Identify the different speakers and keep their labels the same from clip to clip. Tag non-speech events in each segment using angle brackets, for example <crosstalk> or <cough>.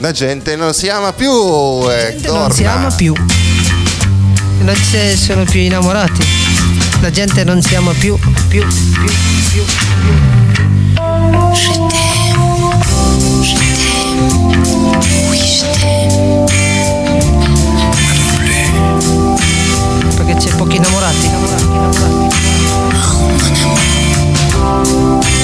Speaker 1: La gente non si ama più. Eh,
Speaker 2: gente non si ama più. Non ci sono più innamorati. La gente non si ama più, più, più, più, più.
Speaker 3: Je t'aime, je t'aime, oui je t'aime.
Speaker 2: Perché c'è pochi innamorati. innamorati, innamorati.
Speaker 1: Allora,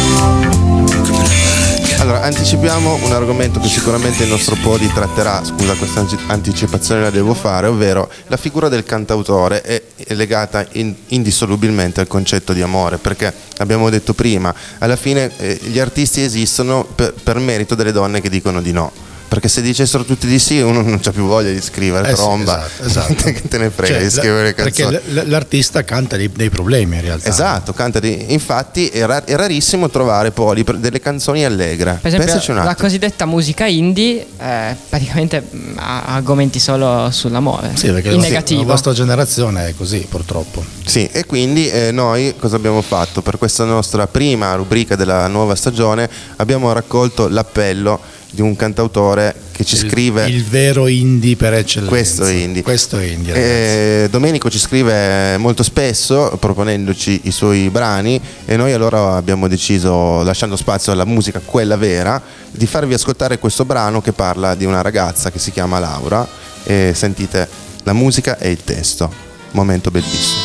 Speaker 1: anticipiamo un argomento che sicuramente il nostro Poli tratterà, scusa questa anticipazione la devo fare, ovvero la figura del cantautore è legata in- indissolubilmente al concetto di amore, perché abbiamo detto prima, alla fine eh, gli artisti esistono per, per merito delle donne che dicono di no. Perché se dicessero tutti di sì, uno non c'ha più voglia di scrivere
Speaker 4: Eh sì,
Speaker 1: tromba.
Speaker 4: esatto, esatto. <laughs>
Speaker 1: che te ne frega
Speaker 4: Cioè,
Speaker 1: di scrivere canzoni.
Speaker 4: Perché l'artista canta dei, dei problemi in realtà.
Speaker 1: Esatto, canta di- infatti è, ra- è rarissimo trovare poi per- delle canzoni allegre.
Speaker 5: Per esempio, la cosiddetta musica indie eh, praticamente mh, ha argomenti solo sull'amore.
Speaker 4: Sì, perché
Speaker 5: in
Speaker 4: la,
Speaker 5: negativo.
Speaker 4: la vostra generazione è così, purtroppo.
Speaker 1: Sì, e quindi eh, noi cosa abbiamo fatto? Per questa nostra prima rubrica della nuova stagione abbiamo raccolto l'appello di un cantautore che ci
Speaker 4: Il-
Speaker 1: scrive
Speaker 4: il, vero indie per eccellenza.
Speaker 1: questo è indie.
Speaker 4: Questo è indie. ragazzi.
Speaker 1: Eh, Domenico ci scrive molto spesso proponendoci i suoi brani e noi allora abbiamo deciso, lasciando spazio alla musica, quella vera, di farvi ascoltare questo brano che parla di una ragazza che si chiama Laura e sentite la musica e il testo. Momento bellissimo.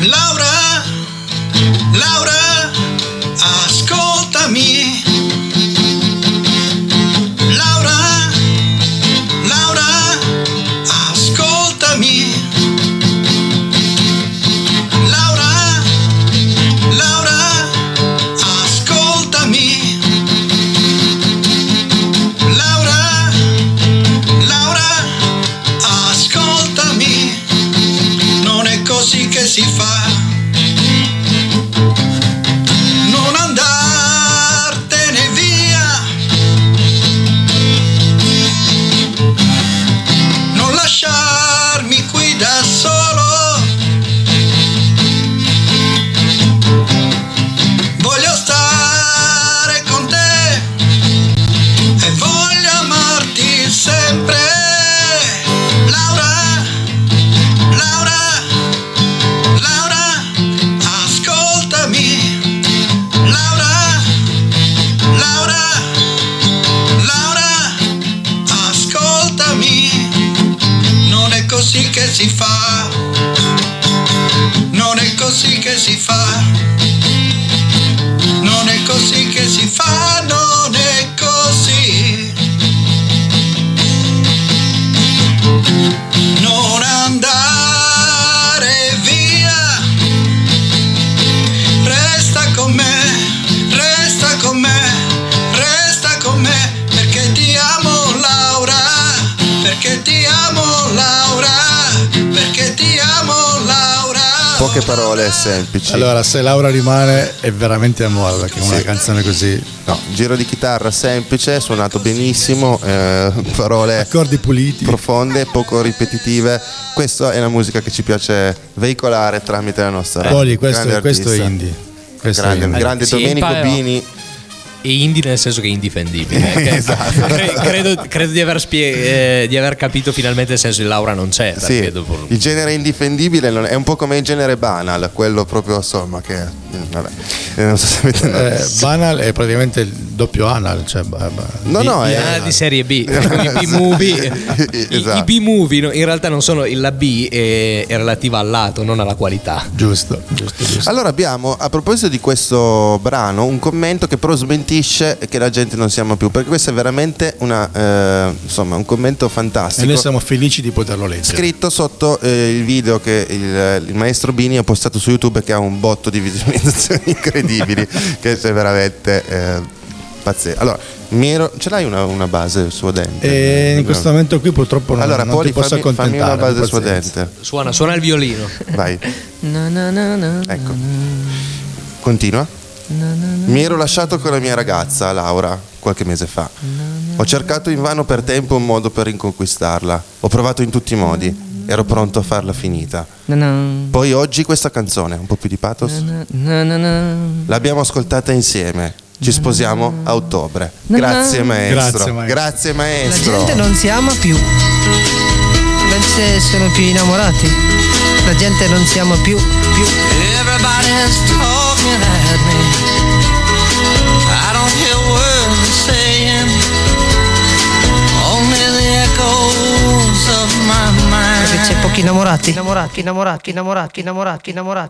Speaker 6: Laura, Laura, così
Speaker 1: Poche parole semplici.
Speaker 4: Allora, se Laura rimane è veramente amore, perché una
Speaker 1: Sì.
Speaker 4: canzone così.
Speaker 1: No, giro di chitarra semplice, suonato benissimo, eh, parole
Speaker 4: Accordi puliti.
Speaker 1: profonde, poco ripetitive. Questa è la musica che ci piace veicolare tramite la nostra radio.
Speaker 4: Poli, questo,
Speaker 1: Grande
Speaker 4: questo è
Speaker 1: artista.
Speaker 4: indie. Questo
Speaker 1: Grande,
Speaker 4: è indie.
Speaker 1: grande
Speaker 7: Sì,
Speaker 1: Domenico Bini.
Speaker 7: E indie nel senso che è indifendibile. perché <laughs>
Speaker 1: Esatto.
Speaker 7: cre- credo, credo di, aver spie- eh, di aver capito finalmente il senso di Laura non c'è.
Speaker 1: Sì,
Speaker 7: dopo-
Speaker 1: il genere indifendibile è un po' come il genere banal, quello proprio insomma che mm, vabbè, eh, non so se avete
Speaker 4: Eh, banal è praticamente il doppio anal. Cioè,
Speaker 1: No,
Speaker 4: di-
Speaker 1: no,
Speaker 4: di
Speaker 1: è-
Speaker 7: di serie B, <laughs> i B-movie. I,
Speaker 1: Esatto.
Speaker 7: i B-movie no, in realtà non sono la B, è, è relativa al lato, non alla qualità.
Speaker 4: Giusto, giusto, giusto.
Speaker 1: Allora abbiamo, a proposito di questo brano, un commento che però smentisce che la gente non si ama più, perché questo è veramente una, eh, insomma, un commento
Speaker 4: E
Speaker 1: fantastico.
Speaker 4: noi siamo felici di poterlo leggere.
Speaker 1: Scritto sotto eh, il video che il, il maestro Bini ha postato su YouTube che ha un botto di visualizzazioni <laughs> incredibili, <laughs> che è veramente eh, pazzesco. Allora, mi ero- ce l'hai una, una base suadente?
Speaker 4: E in questo momento qui purtroppo non,
Speaker 1: allora,
Speaker 4: non
Speaker 1: Poli,
Speaker 4: ti posso
Speaker 1: fammi, fammi
Speaker 4: accontentare.
Speaker 1: una base suadente.
Speaker 7: Suona, suona il violino.
Speaker 1: Vai,
Speaker 5: Na, na, na, na,
Speaker 1: ecco. Continua. Mi ero lasciato con la mia ragazza, Laura, qualche mese fa. Ho cercato invano per tempo un modo per riconquistarla. Ho provato in tutti i modi. Ero pronto a farla finita. Poi oggi questa canzone, un po' più di pathos, l'abbiamo ascoltata insieme ci sposiamo a ottobre. Grazie maestro.
Speaker 4: Grazie, maestro.
Speaker 2: La gente non si ama più. Non ci sono più innamorati. La gente non si ama più, più.
Speaker 8: Everybody's talking at me. I don't hear words they're saying. Only the echoes of my
Speaker 2: Perché c'è
Speaker 8: mind.
Speaker 2: pochi innamorati. Innamorati, innamorati, innamorati, innamorati, innamorati.